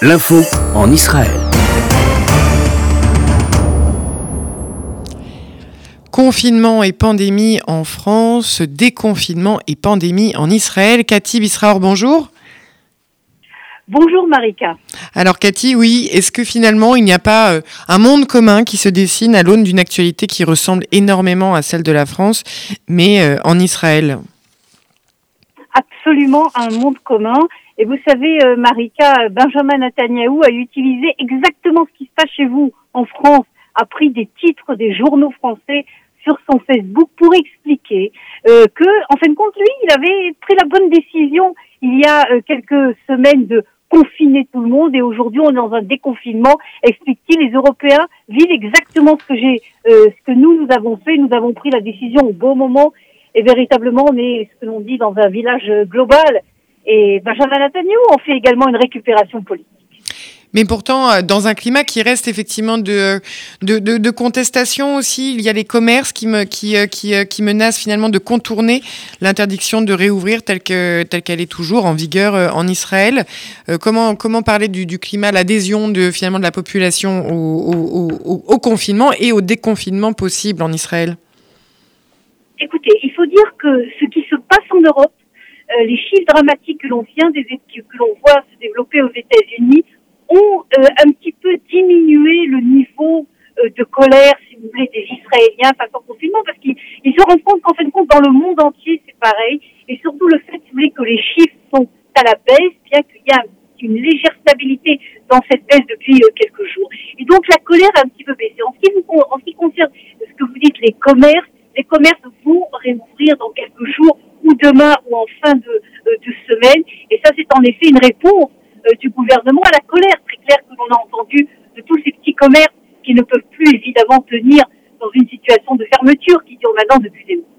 L'info en Israël. Confinement et pandémie en France, déconfinement et pandémie en Israël. Cathy Bisraor, bonjour. Bonjour Marika. Alors Cathy, oui, est-ce que finalement il n'y a pas euh, un monde commun qui se dessine à l'aune d'une actualité qui ressemble énormément à celle de la France, mais euh, en Israël? Absolument un monde commun. Et vous savez, euh, Marika, Benjamin Netanyahu a utilisé exactement ce qui se passe chez vous en France, a pris des titres des journaux français sur son Facebook pour expliquer que, en fin de compte, lui, il avait pris la bonne décision il y a quelques semaines de confiner tout le monde et aujourd'hui on est dans un déconfinement. Explique-t-il, les Européens vivent exactement ce que j'ai, euh, ce que nous nous avons fait. Nous avons pris la décision au bon moment et véritablement on est ce que l'on dit dans un village global. Et Benjamin Netanyahu en fait également une récupération politique. Mais pourtant, euh, dans un climat qui reste effectivement de, de, de, contestation aussi, il y a les commerces qui, me, qui, euh, qui, euh, qui menacent finalement de contourner l'interdiction de réouvrir telle qu'elle telle qu'elle est toujours en vigueur en Israël. comment, comment parler du, du climat, l'adhésion de, finalement de la population au, au, au, au, confinement et au déconfinement possible en Israël? Écoutez, il faut dire que ce qui se passe en Europe, les chiffres dramatiques que l'on vient des que l'on voit se développer aux États-Unis ont euh, un petit peu diminué le niveau euh, de colère, si vous voulez, des Israéliens face au confinement, parce qu'ils se rendent compte qu'en fin de compte, dans le monde entier, c'est pareil, et surtout le fait, si vous voulez, que les chiffres sont à la baisse, bien qu'il y a une légère stabilité dans cette baisse depuis euh, quelques jours. Et donc la colère a un petit peu baissé. En ce qui, en ce qui concerne ce que vous dites, les commerces, les commerces vont réouvrir dans quelques jours, ou demain, ou en fin de et ça c'est en effet une réponse euh, du gouvernement à la colère très claire que l'on a entendue de tous ces petits commerces qui ne peuvent plus évidemment tenir dans une situation de fermeture qui dure maintenant depuis des mois.